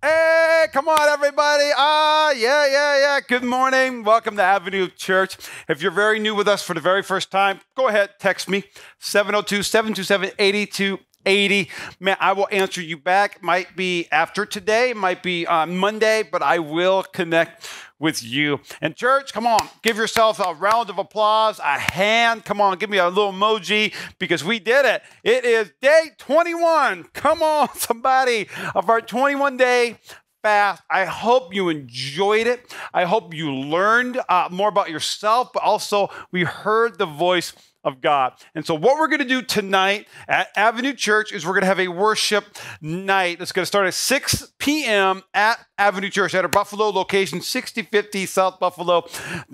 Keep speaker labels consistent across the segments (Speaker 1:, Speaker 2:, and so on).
Speaker 1: Hey, come on, everybody. Ah, yeah, yeah, yeah. Good morning. Welcome to Avenue Church. If you're very new with us for the very first time, go ahead, text me 702 727 8280. Man, I will answer you back. Might be after today, might be on Monday, but I will connect with you. And church, come on, give yourself a round of applause, a hand. Come on, give me a little emoji because we did it. It is day 21. Come on, somebody, of our 21 day fast. I hope you enjoyed it. I hope you learned uh, more about yourself, but also we heard the voice of God. And so, what we're going to do tonight at Avenue Church is we're going to have a worship night. It's going to start at 6 p.m. at Avenue Church at our Buffalo location, 6050 South Buffalo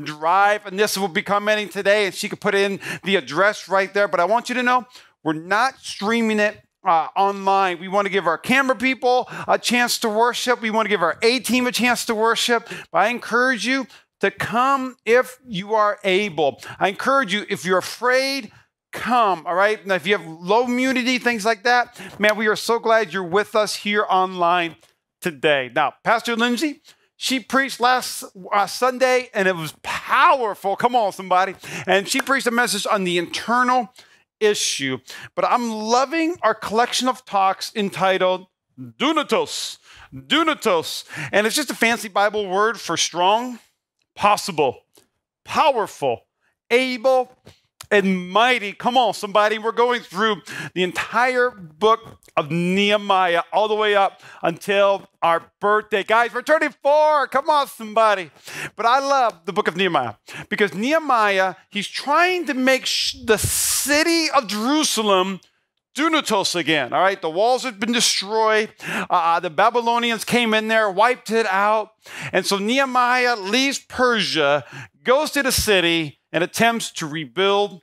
Speaker 1: Drive. And this will be commenting today, and she can put in the address right there. But I want you to know we're not streaming it uh, online. We want to give our camera people a chance to worship. We want to give our A team a chance to worship. But I encourage you to come if you are able. I encourage you, if you're afraid, come, all right? Now, if you have low immunity, things like that, man, we are so glad you're with us here online today. Now, Pastor Lindsay, she preached last uh, Sunday and it was powerful. Come on, somebody. And she preached a message on the internal issue. But I'm loving our collection of talks entitled Dunatos. Dunatos. And it's just a fancy Bible word for strong possible, powerful, able, and mighty. Come on, somebody. We're going through the entire book of Nehemiah all the way up until our birthday. Guys, we're turning four. Come on, somebody. But I love the book of Nehemiah because Nehemiah, he's trying to make the city of Jerusalem Dunatos again. All right, the walls had been destroyed. Uh, uh, the Babylonians came in there, wiped it out. And so Nehemiah leaves Persia, goes to the city, and attempts to rebuild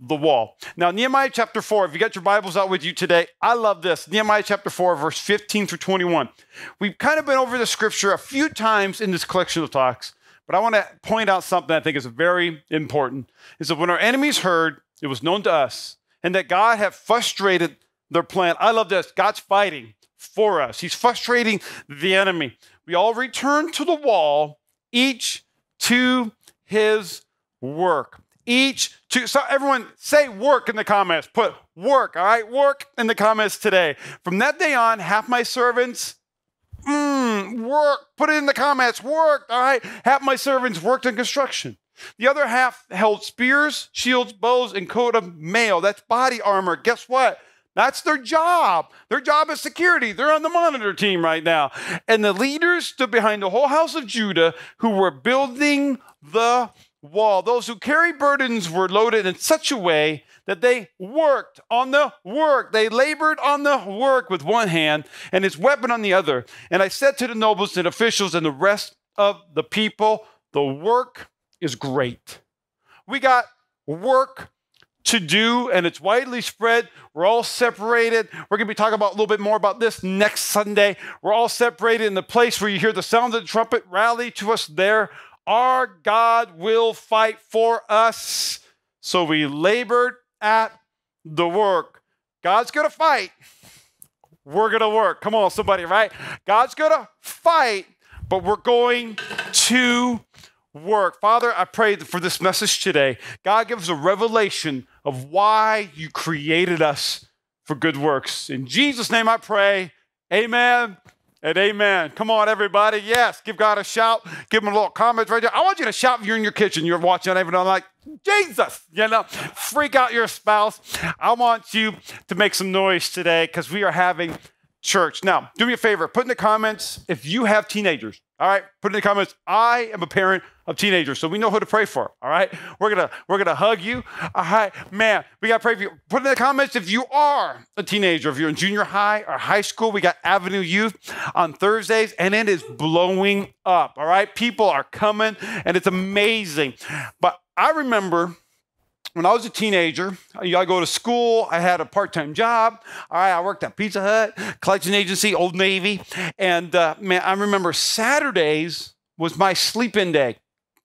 Speaker 1: the wall. Now, Nehemiah chapter 4, if you got your Bibles out with you today, I love this. Nehemiah chapter 4, verse 15 through 21. We've kind of been over the scripture a few times in this collection of talks, but I want to point out something I think is very important. Is that when our enemies heard, it was known to us and that God had frustrated their plan. I love this. God's fighting for us, He's frustrating the enemy. We all return to the wall, each to his work. Each to, so everyone say work in the comments. Put work, all right? Work in the comments today. From that day on, half my servants, mm, work, put it in the comments, work, all right? Half my servants worked in construction. The other half held spears, shields, bows, and coat of mail. That's body armor. Guess what? That's their job. Their job is security. They're on the monitor team right now. And the leaders stood behind the whole house of Judah who were building the wall. Those who carried burdens were loaded in such a way that they worked on the work. They labored on the work with one hand and his weapon on the other. And I said to the nobles and officials and the rest of the people, the work is great. We got work to do, and it's widely spread. We're all separated. We're going to be talking about a little bit more about this next Sunday. We're all separated in the place where you hear the sound of the trumpet. Rally to us there. Our God will fight for us. So we labored at the work. God's going to fight. We're going to work. Come on, somebody, right? God's going to fight, but we're going to work. Father, I pray for this message today. God, gives a revelation of why you created us for good works. In Jesus' name I pray. Amen and amen. Come on, everybody. Yes, give God a shout. Give him a little comment right there. I want you to shout if you're in your kitchen, you're watching even I'm like, Jesus, you know, freak out your spouse. I want you to make some noise today because we are having church. Now, do me a favor, put in the comments if you have teenagers. All right, put in the comments. I am a parent of teenagers, so we know who to pray for. All right, we're gonna we're gonna hug you. All right, man, we gotta pray for you. Put in the comments if you are a teenager, if you're in junior high or high school. We got Avenue Youth on Thursdays, and it is blowing up. All right, people are coming, and it's amazing. But I remember when I was a teenager, I go to school. I had a part-time job. All right, I worked at Pizza Hut, collection agency, Old Navy, and uh, man, I remember Saturdays was my sleep-in day.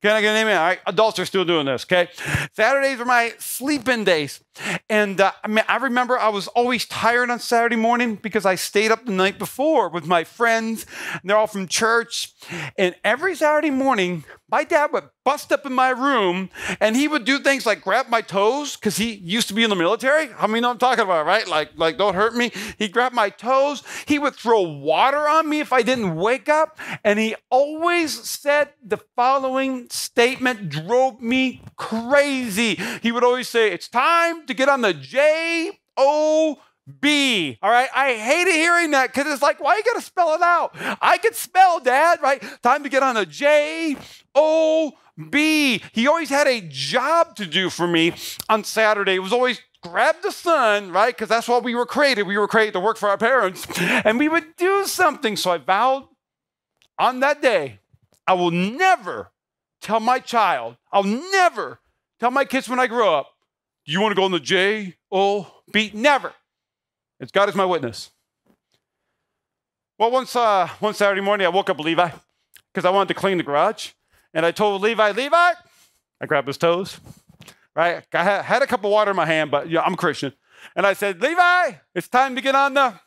Speaker 1: Can I get an amen? All right, adults are still doing this, okay? Saturdays are my sleep-in days. And uh, I mean, I remember I was always tired on Saturday morning because I stayed up the night before with my friends. And they're all from church. And every Saturday morning, my dad would bust up in my room and he would do things like grab my toes because he used to be in the military. I mean, I'm talking about, right? Like, like, don't hurt me. He grabbed my toes. He would throw water on me if I didn't wake up. And he always said the following statement drove me crazy. He would always say, It's time to get on the J O B. All right. I hated hearing that because it's like, why you got to spell it out? I can spell, Dad, right? Time to get on a J O B. He always had a job to do for me on Saturday. It was always grab the sun, right? Because that's what we were created. We were created to work for our parents. And we would do something. So I vowed on that day, I will never tell my child, I'll never tell my kids when I grow up, do you want to go on the J O B? Never. It's God is my witness. Well, once, uh, one Saturday morning, I woke up Levi because I wanted to clean the garage. And I told Levi, Levi, I grabbed his toes, right? I had, a cup of water in my hand, but yeah, I'm a Christian. And I said, Levi, it's time to get on the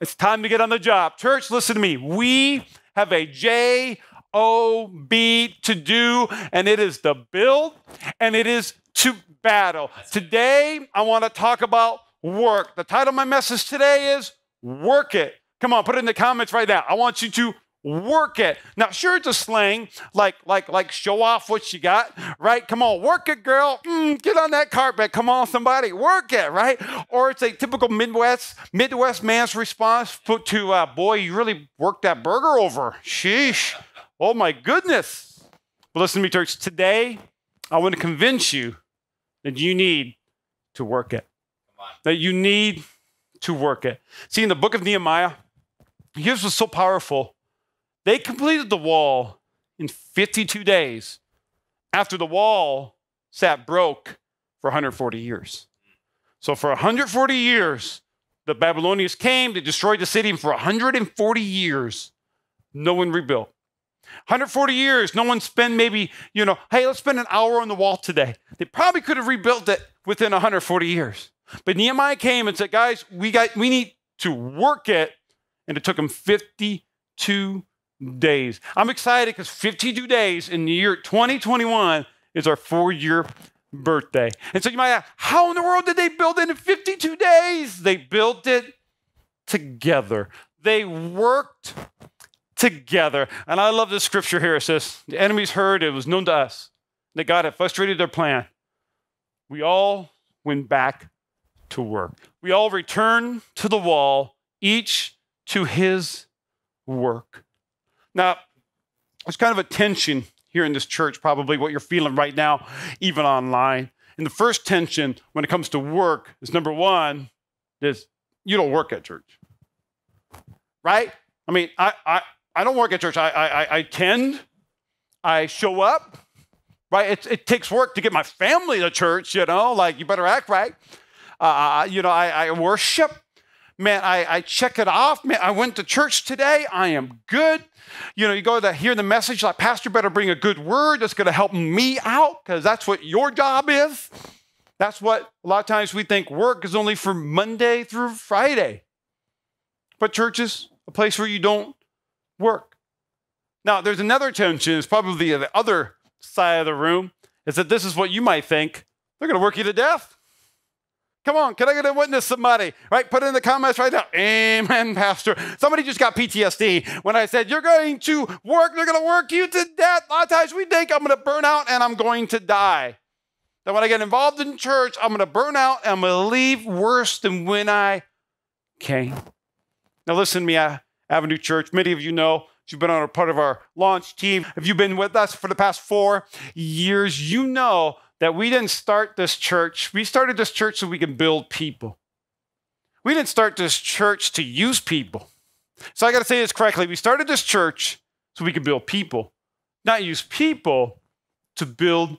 Speaker 1: it's time to get on the job. Church, listen to me. We have a J O B to do, and it is to build and it is to battle. Today, I want to talk about work. The title of my message today is Work It. Come on, put it in the comments right now. I want you to work it. Now, sure, it's a slang, like like like show off what you got, right? Come on, work it, girl. Mm, get on that carpet. Come on, somebody, work it, right? Or it's a typical Midwest Midwest man's response put to, uh, boy, you really worked that burger over. Sheesh. Oh my goodness. But listen to me, church. Today, I want to convince you that you need to work it. That you need to work it. See, in the book of Nehemiah, here's what's so powerful. They completed the wall in 52 days after the wall sat broke for 140 years. So, for 140 years, the Babylonians came, they destroyed the city, and for 140 years, no one rebuilt. 140 years, no one spent maybe, you know, hey, let's spend an hour on the wall today. They probably could have rebuilt it within 140 years. But Nehemiah came and said, guys, we got we need to work it. And it took them 52 days. I'm excited because 52 days in the year 2021 is our four-year birthday. And so you might ask, how in the world did they build it in 52 days? They built it together. They worked together. And I love this scripture here. It says, The enemies heard, it was known to us that God had frustrated their plan. We all went back to work. We all returned to the wall, each to his work. Now, there's kind of a tension here in this church, probably what you're feeling right now, even online. And the first tension when it comes to work is number one, is you don't work at church. Right? I mean, I, I, I don't work at church. I, I, I tend, I show up, right? It, it takes work to get my family to church, you know, like you better act right. Uh, uh, you know, I, I worship. Man, I, I check it off. Man, I went to church today. I am good. You know, you go to hear the message like, Pastor, better bring a good word that's going to help me out because that's what your job is. That's what a lot of times we think work is only for Monday through Friday. But church is a place where you don't work. Now, there's another tension, it's probably the other side of the room, is that this is what you might think they're going to work you to death. Come on, can I get a witness, somebody? Right? Put it in the comments right now. Amen, Pastor. Somebody just got PTSD when I said, You're going to work, they're going to work you to death. A lot of times we think I'm going to burn out and I'm going to die. That when I get involved in church, I'm going to burn out and I'm going to leave worse than when I came. Now, listen to me, Avenue Church. Many of you know you've been on a part of our launch team. If you've been with us for the past four years, you know that we didn't start this church. We started this church so we can build people. We didn't start this church to use people. So I got to say this correctly. We started this church so we could build people, not use people to build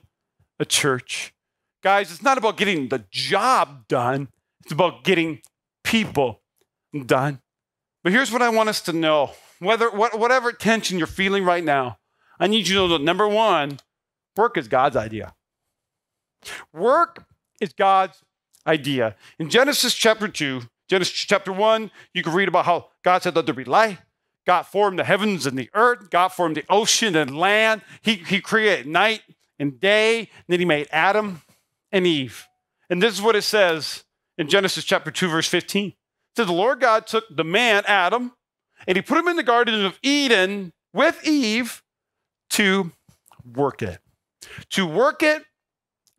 Speaker 1: a church. Guys, it's not about getting the job done, it's about getting people done. But here's what I want us to know whether what, whatever tension you're feeling right now, I need you to know that number one, work is God's idea. Work is God's idea. In Genesis chapter 2, Genesis chapter 1, you can read about how God said, Let there be light. God formed the heavens and the earth. God formed the ocean and land. He, he created night and day. And then he made Adam and Eve. And this is what it says in Genesis chapter 2, verse 15. Says, The Lord God took the man, Adam, and he put him in the Garden of Eden with Eve to work it. To work it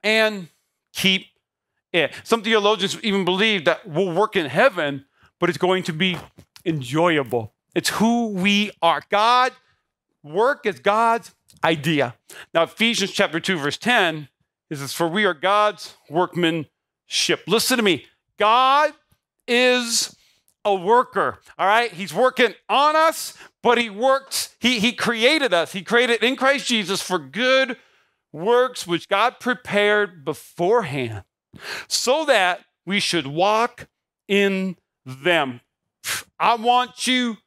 Speaker 1: and keep it. Some theologians even believe that we'll work in heaven, but it's going to be enjoyable. It's who we are. God, work is God's idea. Now, Ephesians chapter 2, verse 10 is for we are God's workmanship. Listen to me. God is a worker. All right. He's working on us, but he works, he, he created us. He created in Christ Jesus for good works which God prepared beforehand so that we should walk in them. I want you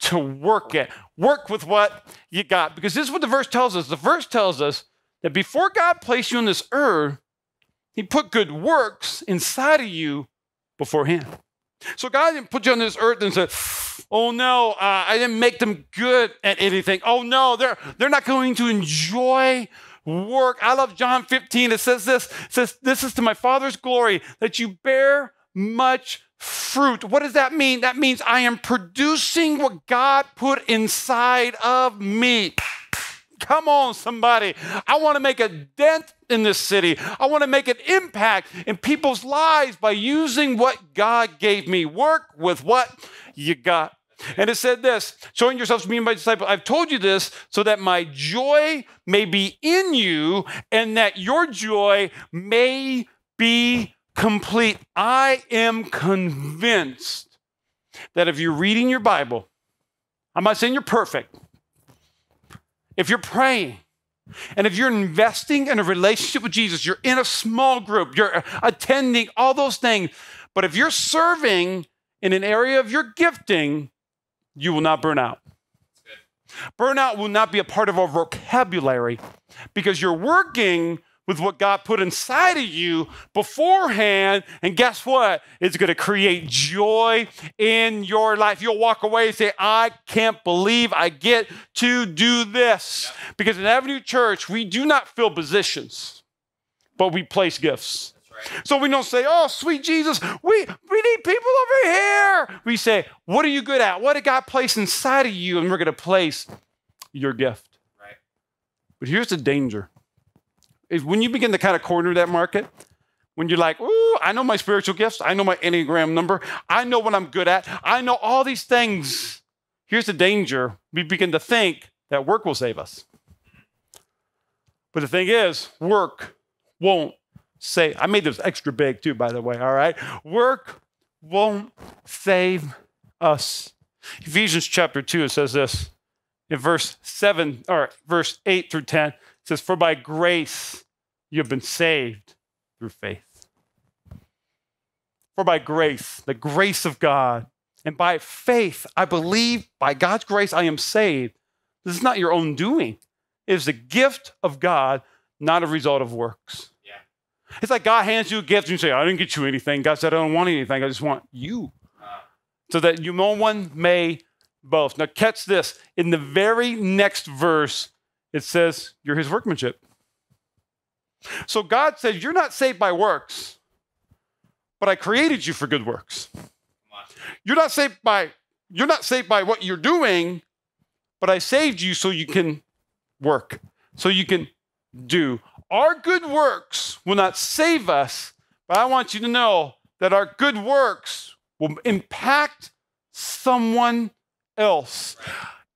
Speaker 1: to work it. Work with what you got. Because this is what the verse tells us. The verse tells us that before God placed you on this earth, He put good works inside of you beforehand. So God didn't put you on this earth and said, "Oh no, uh, I didn't make them good at anything. Oh no, they're they're not going to enjoy work." I love John 15. It says this. It says, "This is to my Father's glory that you bear much fruit." What does that mean? That means I am producing what God put inside of me. Come on, somebody. I want to make a dent in this city. I want to make an impact in people's lives by using what God gave me. Work with what you got. And it said this showing yourselves to be my disciple. I've told you this so that my joy may be in you and that your joy may be complete. I am convinced that if you're reading your Bible, I'm not saying you're perfect if you're praying, and if you're investing in a relationship with Jesus, you're in a small group, you're attending all those things, but if you're serving in an area of your gifting, you will not burn out. Burnout will not be a part of our vocabulary because you're working with what God put inside of you beforehand. And guess what? It's going to create joy in your life. You'll walk away and say, I can't believe I get to do this. Yep. Because in Avenue Church, we do not fill positions, but we place gifts. So we don't say, oh, sweet Jesus, we, we need people over here. We say, what are you good at? What did God place inside of you? And we're going to place your gift. Right. But here's the danger is when you begin to kind of corner that market, when you're like, ooh, I know my spiritual gifts, I know my Enneagram number, I know what I'm good at, I know all these things. Here's the danger we begin to think that work will save us. But the thing is, work won't save. I made this extra big too, by the way, all right? Work won't save us. Ephesians chapter 2, it says this in verse 7 or verse 8 through 10. It says, For by grace you have been saved through faith. For by grace, the grace of God, and by faith, I believe by God's grace I am saved. This is not your own doing. It is the gift of God, not a result of works. Yeah. It's like God hands you a gift and you say, I didn't get you anything. God said, I don't want anything. I just want you. Uh, so that you no one may boast. Now catch this. In the very next verse, it says, You're his workmanship. So God says, You're not saved by works, but I created you for good works. You're not saved by you're not saved by what you're doing, but I saved you so you can work, so you can do. Our good works will not save us, but I want you to know that our good works will impact someone else.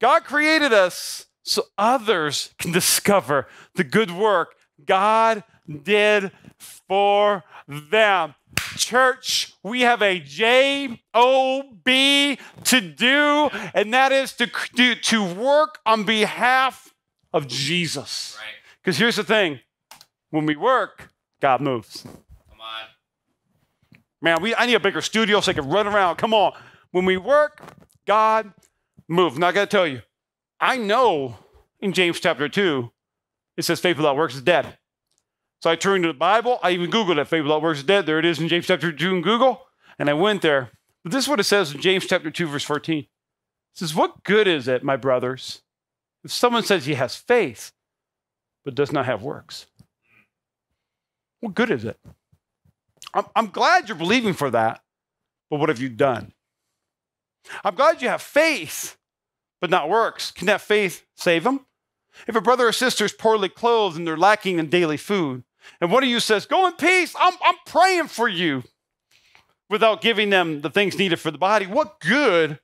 Speaker 1: God created us so others can discover the good work God did for them. Church, we have a J O B to do, and that is to, to, to work on behalf of Jesus. Because right. here's the thing when we work, God moves. Come on. Man, we, I need a bigger studio so I can run around. Come on. When we work, God moves. Now, I got to tell you, I know in James chapter 2, it says faith without works is dead. So I turned to the Bible. I even Googled it. Faith without works is dead. There it is in James chapter 2 in Google. And I went there. But this is what it says in James chapter 2, verse 14. It says, What good is it, my brothers, if someone says he has faith, but does not have works? What good is it? I'm, I'm glad you're believing for that, but what have you done? I'm glad you have faith, but not works. Can that faith save them? If a brother or sister is poorly clothed and they're lacking in daily food, and one of you says, Go in peace, I'm, I'm praying for you, without giving them the things needed for the body, what good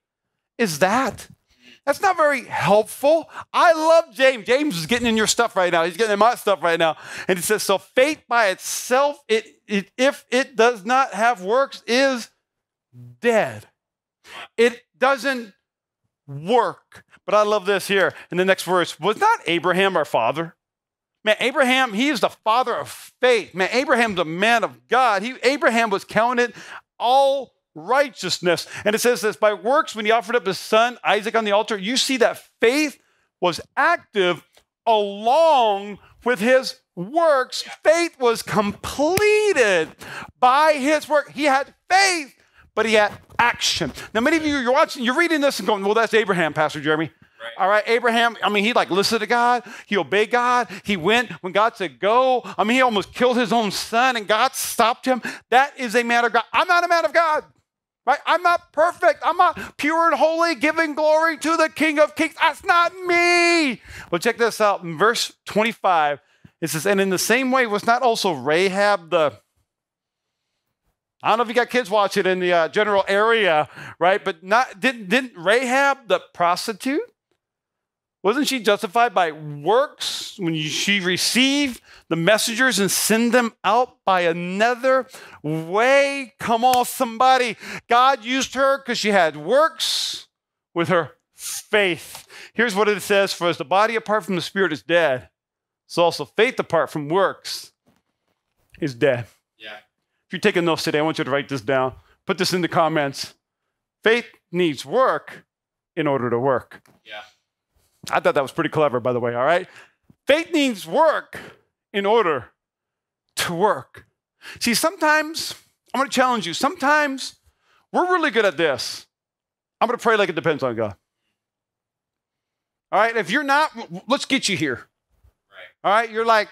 Speaker 1: is that? That's not very helpful. I love James. James is getting in your stuff right now. He's getting in my stuff right now. And he says, So faith by itself, it, it, if it does not have works, is dead. It doesn't work. But I love this here in the next verse. Was not Abraham our father? Man, Abraham, he is the father of faith. Man, Abraham's a man of God. He, Abraham was counted all righteousness. And it says this by works, when he offered up his son Isaac on the altar, you see that faith was active along with his works. Faith was completed by his work. He had faith, but he had action. Now, many of you, you're watching, you're reading this and going, well, that's Abraham, Pastor Jeremy. Right. All right, Abraham, I mean, he like listened to God. He obeyed God. He went when God said go. I mean, he almost killed his own son and God stopped him. That is a man of God. I'm not a man of God. Right? I'm not perfect. I'm not pure and holy, giving glory to the King of Kings. That's not me. Well, check this out. In verse 25, it says, And in the same way, was not also Rahab the I don't know if you got kids watching in the uh, general area, right? But not didn't, didn't Rahab the prostitute? Wasn't she justified by works when she received the messengers and send them out by another way? Come on, somebody. God used her because she had works with her faith. Here's what it says For as the body apart from the spirit is dead, so also faith apart from works is dead you're taking notes today, I want you to write this down. Put this in the comments. Faith needs work in order to work.
Speaker 2: Yeah.
Speaker 1: I thought that was pretty clever, by the way, all right? Faith needs work in order to work. See, sometimes, I'm gonna challenge you, sometimes we're really good at this. I'm gonna pray like it depends on God. All right, if you're not, let's get you here.
Speaker 2: Right.
Speaker 1: All right, you're like,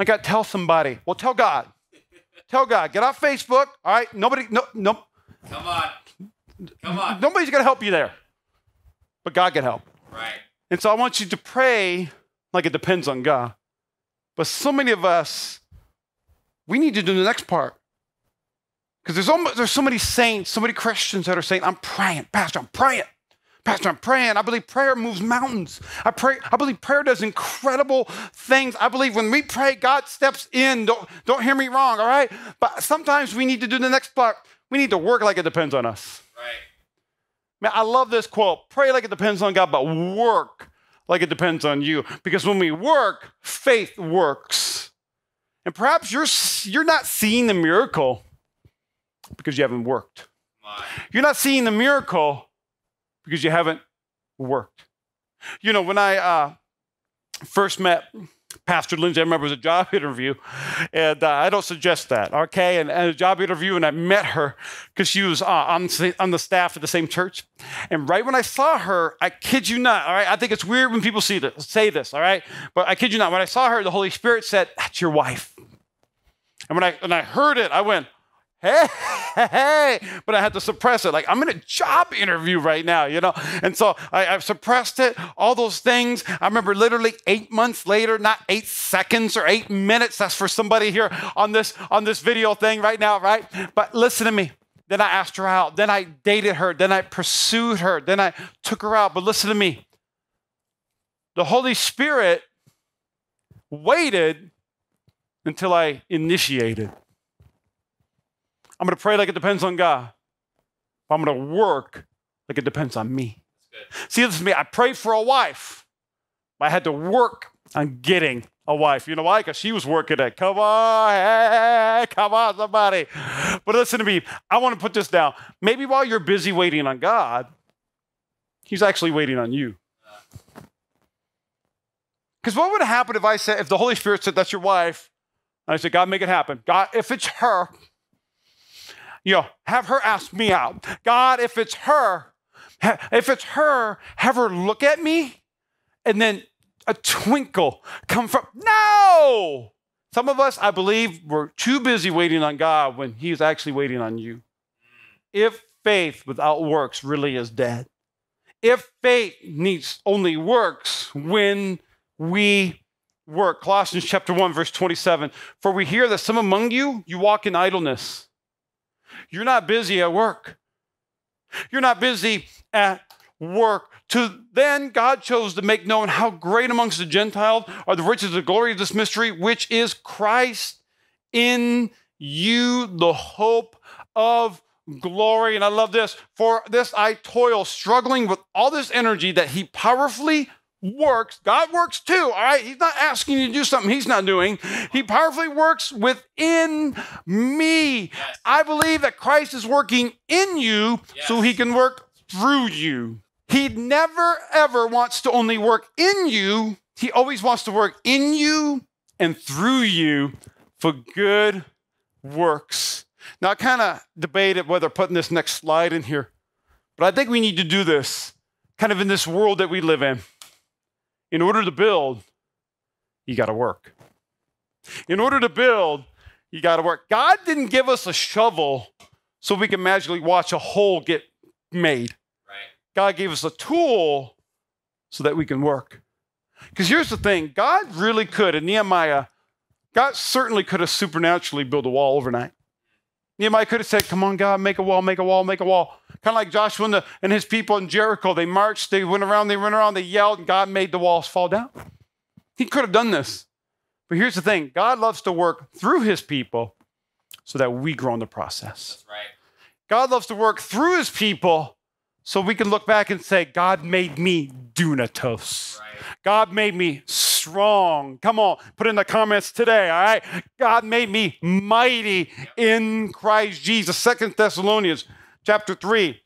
Speaker 1: I got to tell somebody. Well, tell God. Tell God, get off Facebook. All right, nobody, no, no.
Speaker 2: Come on, come on.
Speaker 1: Nobody's gonna help you there, but God can help.
Speaker 2: Right.
Speaker 1: And so I want you to pray like it depends on God. But so many of us, we need to do the next part. Because there's, almost, there's so many saints, so many Christians that are saying, I'm praying, Pastor, I'm praying. Pastor, I'm praying. I believe prayer moves mountains. I pray, I believe prayer does incredible things. I believe when we pray, God steps in. Don't, don't hear me wrong, all right? But sometimes we need to do the next part. We need to work like it depends on us.
Speaker 2: Right.
Speaker 1: Man, I love this quote. Pray like it depends on God, but work like it depends on you. Because when we work, faith works. And perhaps you're you're not seeing the miracle because you haven't worked. You're not seeing the miracle because you haven't worked. You know, when I uh, first met Pastor Lindsay, I remember it was a job interview, and uh, I don't suggest that, okay? And, and, a job interview, and I met her because she was uh, on, on the staff at the same church. And right when I saw her, I kid you not, all right? I think it's weird when people see this, say this, all right? But I kid you not, when I saw her, the Holy Spirit said, That's your wife. And when I, when I heard it, I went, hey, hey, but I had to suppress it. Like I'm in a job interview right now, you know? And so I, have suppressed it, all those things. I remember literally eight months later, not eight seconds or eight minutes. That's for somebody here on this on this video thing right now, right? But listen to me. Then I asked her out. Then I dated her. Then I pursued her. Then I took her out. But listen to me. The Holy Spirit waited until I initiated. I'm going to pray like it depends on God. But I'm going to work like it depends on me. See, this is me. I prayed for a wife. I had to work on getting a wife. You know why? Because she was working it. Come on, hey, come on, somebody. But listen to me. I want to put this down. Maybe while you're busy waiting on God, He's actually waiting on you. Because what would happen if I said, if the Holy Spirit said, that's your wife, and I said, God, make it happen. God, if it's her, you know, have her ask me out. God, if it's her, if it's her, have her look at me and then a twinkle come from. No! Some of us, I believe, we're too busy waiting on God when He's actually waiting on you. If faith without works really is dead, if faith needs only works when we work. Colossians chapter 1, verse 27. For we hear that some among you, you walk in idleness. You're not busy at work. You're not busy at work. To then God chose to make known how great amongst the Gentiles are the riches of the glory of this mystery, which is Christ in you, the hope of glory. And I love this. For this I toil, struggling with all this energy that he powerfully works. God works too, all right? He's not asking you to do something he's not doing. He powerfully works within me. Yes. I believe that Christ is working in you yes. so he can work through you. He never ever wants to only work in you, he always wants to work in you and through you for good works. Now, I kind of debated whether putting this next slide in here, but I think we need to do this kind of in this world that we live in in order to build, you got to work. In order to build, you got to work. God didn't give us a shovel so we can magically watch a hole get made. Right. God gave us a tool so that we can work. Because here's the thing God really could, in Nehemiah, God certainly could have supernaturally built a wall overnight. Nehemiah could have said, Come on, God, make a wall, make a wall, make a wall. Kind of like Joshua and, the, and his people in Jericho. They marched, they went around, they went around, they yelled, and God made the walls fall down. He could have done this. But here's the thing God loves to work through his people so that we grow in the process.
Speaker 2: That's right.
Speaker 1: God loves to work through his people so we can look back and say, God made me dunatos. Right. God made me strong. Come on, put in the comments today, all right? God made me mighty in Christ Jesus. Second Thessalonians chapter 3.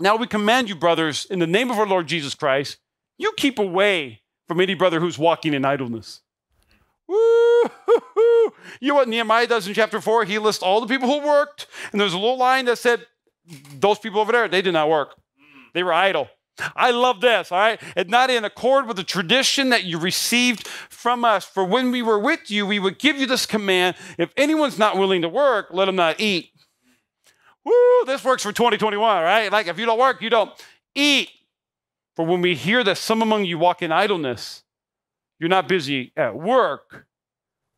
Speaker 1: Now we command you, brothers, in the name of our Lord Jesus Christ, you keep away from any brother who's walking in idleness. Woo hoo! You know what Nehemiah does in chapter 4? He lists all the people who worked, and there's a little line that said, Those people over there, they did not work. They were idle. I love this, all right? And not in accord with the tradition that you received from us. For when we were with you, we would give you this command if anyone's not willing to work, let him not eat. Woo, this works for 2021, right? Like if you don't work, you don't eat. For when we hear that some among you walk in idleness, you're not busy at work,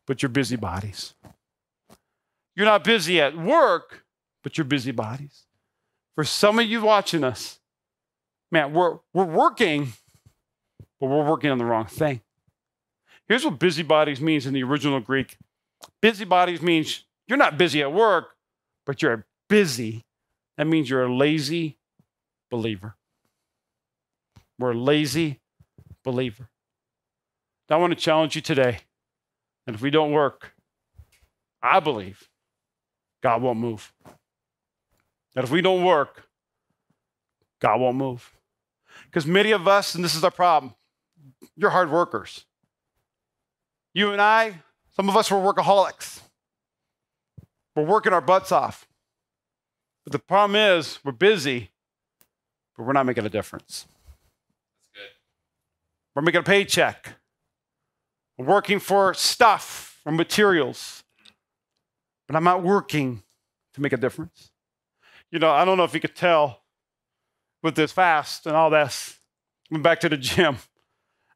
Speaker 1: but you're busy bodies. You're not busy at work, but you're busy bodies. For some of you watching us, man, we're, we're working, but we're working on the wrong thing. Here's what busybodies means in the original Greek busybodies means you're not busy at work, but you're busy. That means you're a lazy believer. We're a lazy believer. I want to challenge you today. And if we don't work, I believe God won't move. That if we don't work, God won't move. Because many of us, and this is our problem, you're hard workers. You and I, some of us were workaholics. We're working our butts off. But the problem is, we're busy, but we're not making a difference.
Speaker 2: That's good.
Speaker 1: We're making a paycheck. We're working for stuff or materials, but I'm not working to make a difference. You know, I don't know if you could tell with this fast and all this. Went back to the gym.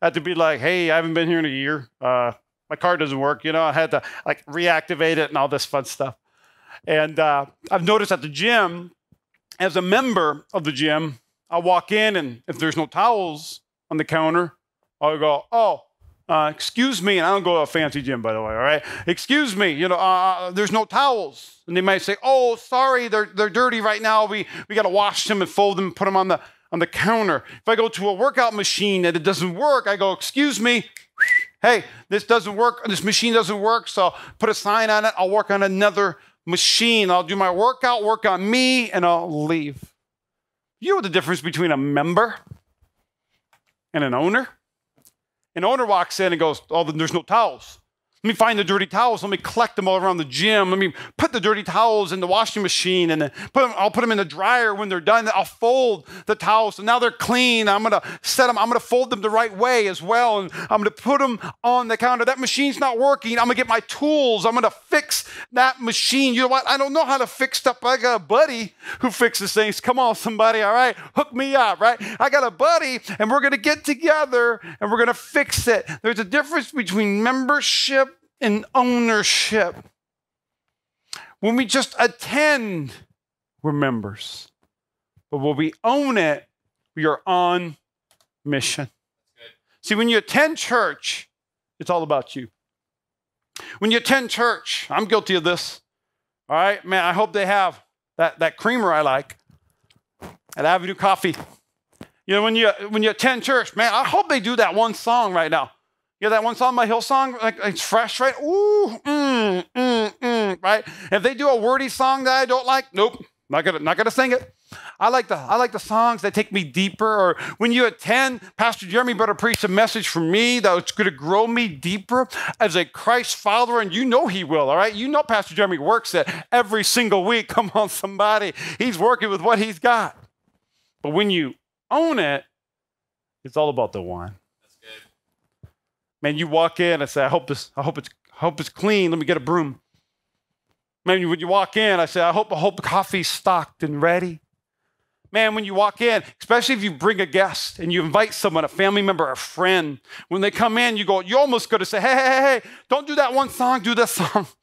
Speaker 1: I had to be like, hey, I haven't been here in a year. Uh, my car doesn't work. You know, I had to like reactivate it and all this fun stuff. And uh, I've noticed at the gym, as a member of the gym, I walk in and if there's no towels on the counter, I'll go, oh, uh, excuse me, and I don't go to a fancy gym, by the way, all right? Excuse me, you know, uh, uh there's no towels. And they might say, oh, sorry, they're, they're dirty right now. We, we got to wash them and fold them and put them on the, on the counter. If I go to a workout machine and it doesn't work, I go, excuse me, hey, this doesn't work. This machine doesn't work. So put a sign on it. I'll work on another machine. I'll do my workout, work on me, and I'll leave. You know the difference between a member and an owner? An owner walks in and goes, Oh, there's no towels. Let me find the dirty towels. Let me collect them all around the gym. Let me put the dirty towels in the washing machine and put them, I'll put them in the dryer when they're done. I'll fold the towels. So now they're clean. I'm going to set them, I'm going to fold them the right way as well. And I'm going to put them on the counter. That machine's not working. I'm going to get my tools. I'm going to fix that machine. You know what? I don't know how to fix stuff. I got a buddy who fixes things. Come on, somebody. All right. Hook me up, right? I got a buddy and we're going to get together and we're going to fix it. There's a difference between membership and ownership. When we just attend, we're members. But when we own it, we are on mission. See, when you attend church, it's all about you. When you attend church, I'm guilty of this. All right, man, I hope they have that, that creamer I like at Avenue Coffee. You know, when you when you attend church, man, I hope they do that one song right now. You know that one song by Hillsong? Like it's fresh, right? Ooh, mm, mm, mm, right? If they do a wordy song that I don't like, nope, not gonna not gonna sing it. I like the I like the songs that take me deeper. Or when you attend, Pastor Jeremy better preach a message for me that's gonna grow me deeper as a Christ follower, and you know he will, all right? You know Pastor Jeremy works it every single week. Come on, somebody. He's working with what he's got. But when you own it, it's all about the one. Man, you walk in I say, I hope this, I hope it's, I hope it's clean. Let me get a broom. Man, when you walk in, I say, I hope, I hope the coffee's stocked and ready. Man, when you walk in, especially if you bring a guest and you invite someone, a family member, a friend, when they come in, you go, you almost got to say, hey, hey, hey, hey, don't do that one song, do this song.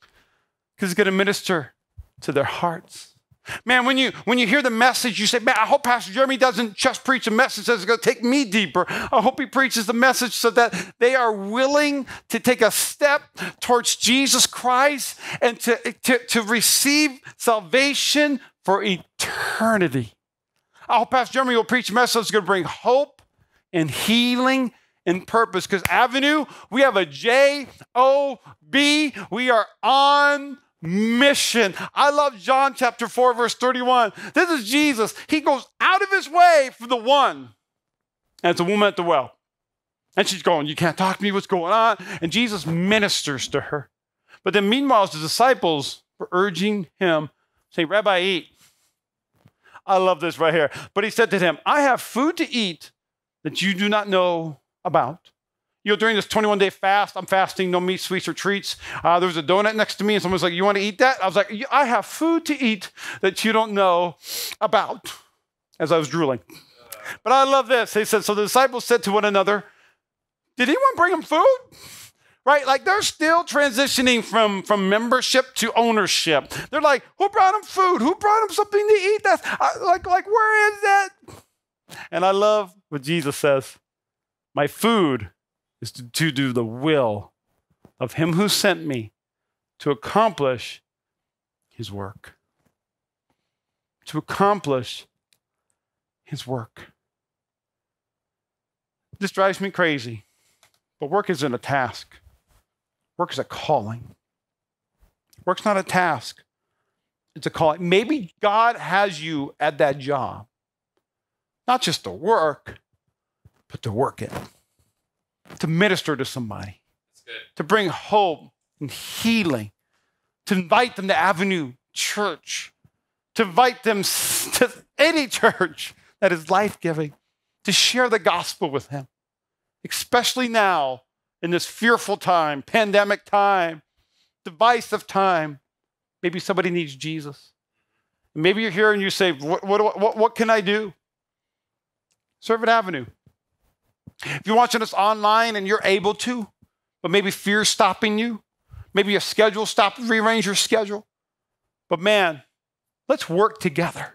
Speaker 1: Because it's going to minister to their hearts. Man, when you when you hear the message, you say, Man, I hope Pastor Jeremy doesn't just preach a message that's going to take me deeper. I hope he preaches the message so that they are willing to take a step towards Jesus Christ and to, to, to receive salvation for eternity. I hope Pastor Jeremy will preach a message that's going to bring hope and healing and purpose. Because Avenue, we have a J O B. We are on mission. I love John chapter 4, verse 31. This is Jesus. He goes out of his way for the one. And it's a woman at the well. And she's going, You can't talk to me, what's going on? And Jesus ministers to her. But then, meanwhile, the disciples were urging him, saying, Rabbi, eat. I love this right here. But he said to them, I have food to eat that you do not know about. You know, during this 21 day fast, I'm fasting, no meat, sweets, or treats. Uh, there was a donut next to me, and someone's like, You want to eat that? I was like, I have food to eat that you don't know about, as I was drooling. But I love this. He said, So the disciples said to one another, Did anyone bring him food? Right? Like they're still transitioning from, from membership to ownership. They're like, Who brought him food? Who brought him something to eat? That's like, like, where is that? And I love what Jesus says My food is to, to do the will of him who sent me to accomplish his work. To accomplish his work. This drives me crazy, but work isn't a task. Work is a calling. Work's not a task, it's a calling. Maybe God has you at that job, not just to work, but to work it to minister to somebody, to bring hope and healing, to invite them to Avenue Church, to invite them to any church that is life giving, to share the gospel with them, especially now in this fearful time, pandemic time, divisive time. Maybe somebody needs Jesus. Maybe you're here and you say, What, what, what, what can I do? Serve at Avenue. If you're watching us online and you're able to, but maybe fear stopping you, maybe your schedule stop, rearrange your schedule. But man, let's work together.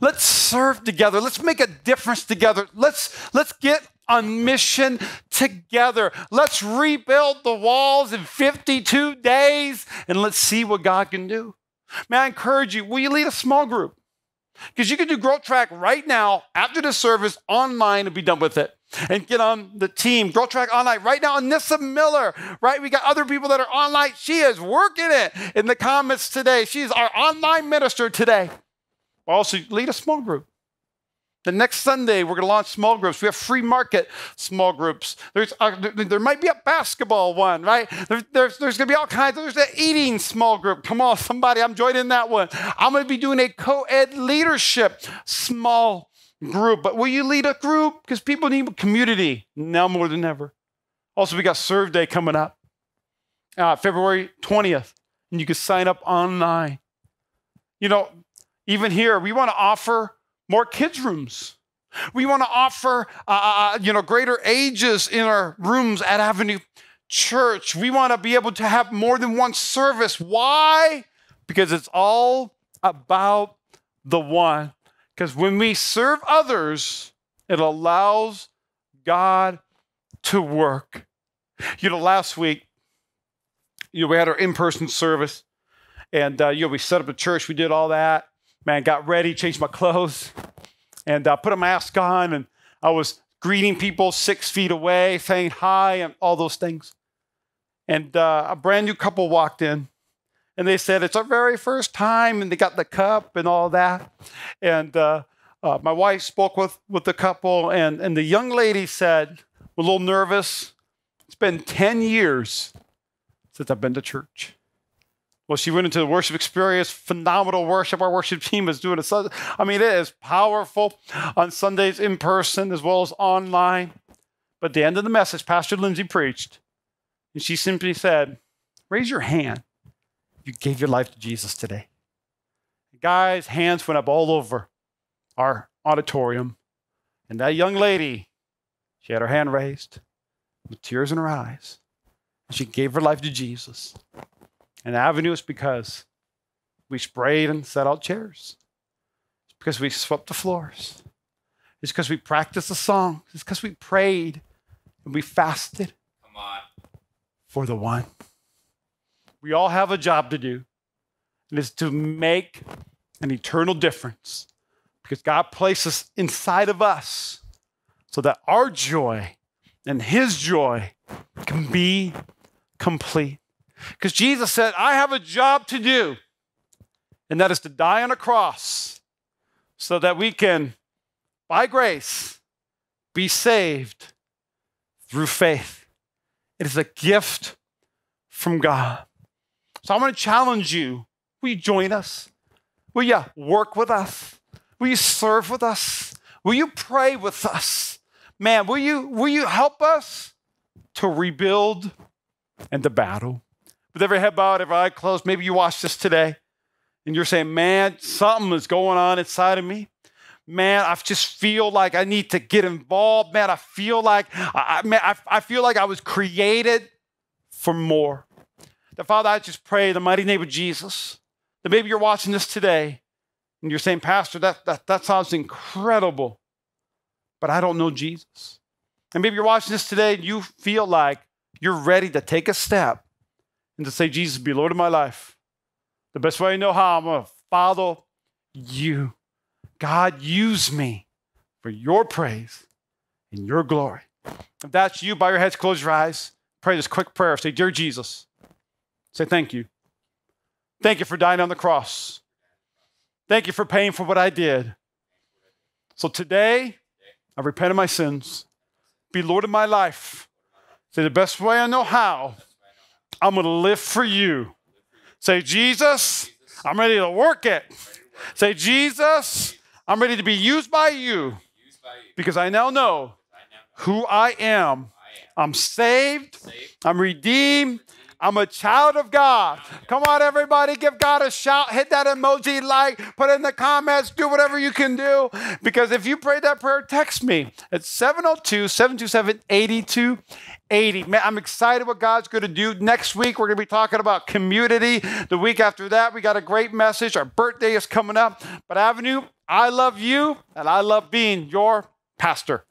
Speaker 1: Let's serve together. Let's make a difference together. Let's let's get on mission together. Let's rebuild the walls in 52 days and let's see what God can do. May I encourage you, will you lead a small group? Because you can do Growth Track right now after the service online and be done with it. And get on the team, Growth Track Online right now. Anissa Miller, right? We got other people that are online. She is working it in the comments today. She's our online minister today. Also, lead a small group. The next Sunday, we're going to launch small groups. We have free market small groups. There's, uh, there, might be a basketball one, right? There, there's there's going to be all kinds. There's an eating small group. Come on, somebody, I'm joining that one. I'm going to be doing a co ed leadership small group. But will you lead a group? Because people need community now more than ever. Also, we got Serve Day coming up, uh, February 20th, and you can sign up online. You know, even here, we want to offer more kids' rooms. We want to offer, uh, uh, uh, you know, greater ages in our rooms at Avenue Church. We want to be able to have more than one service. Why? Because it's all about the one. Because when we serve others, it allows God to work. You know, last week, you know, we had our in-person service, and uh, you know, we set up a church. We did all that man, got ready, changed my clothes, and uh, put a mask on. And I was greeting people six feet away, saying hi, and all those things. And uh, a brand new couple walked in, and they said, It's our very first time. And they got the cup and all that. And uh, uh, my wife spoke with, with the couple, and, and the young lady said, a little nervous, It's been 10 years since I've been to church. Well, she went into the worship experience, phenomenal worship. Our worship team is doing it. I mean, it is powerful on Sundays in person as well as online. But the end of the message, Pastor Lindsay preached, and she simply said, Raise your hand you gave your life to Jesus today. Guys, hands went up all over our auditorium. And that young lady, she had her hand raised with tears in her eyes. And she gave her life to Jesus. And the avenue is because we sprayed and set out chairs. It's because we swept the floors. It's because we practiced the songs. It's because we prayed and we fasted.
Speaker 2: Come on.
Speaker 1: For the one. We all have a job to do, and it's to make an eternal difference because God places inside of us so that our joy and His joy can be complete. Because Jesus said, I have a job to do, and that is to die on a cross so that we can, by grace, be saved through faith. It is a gift from God. So I want to challenge you. Will you join us? Will you work with us? Will you serve with us? Will you pray with us? Man, will you, will you help us to rebuild and to battle? with every head bowed, every eye closed, maybe you watched this today and you're saying, man, something is going on inside of me. Man, I just feel like I need to get involved. Man, I feel like I, I, I feel like I was created for more. That Father, I just pray the mighty name of Jesus that maybe you're watching this today and you're saying, Pastor, that, that, that sounds incredible, but I don't know Jesus. And maybe you're watching this today and you feel like you're ready to take a step and to say, Jesus, be Lord of my life. The best way I know how, I'm going to follow you. God, use me for your praise and your glory. If that's you, bow your heads, close your eyes, pray this quick prayer. Say, Dear Jesus, say thank you. Thank you for dying on the cross. Thank you for paying for what I did. So today, I repent of my sins. Be Lord of my life. Say the best way I know how I'm going to live for you. Say, Jesus, I'm ready to work it. Say, Jesus, I'm ready to be used by you because I now know who I am. I'm saved, I'm redeemed, I'm a child of God. Come on, everybody, give God a shout. Hit that emoji like, put in the comments, do whatever you can do. Because if you prayed that prayer, text me at 702 727 8280. Man, I'm excited what God's going to do. Next week, we're going to be talking about community. The week after that, we got a great message. Our birthday is coming up. But Avenue, I love you, and I love being your pastor.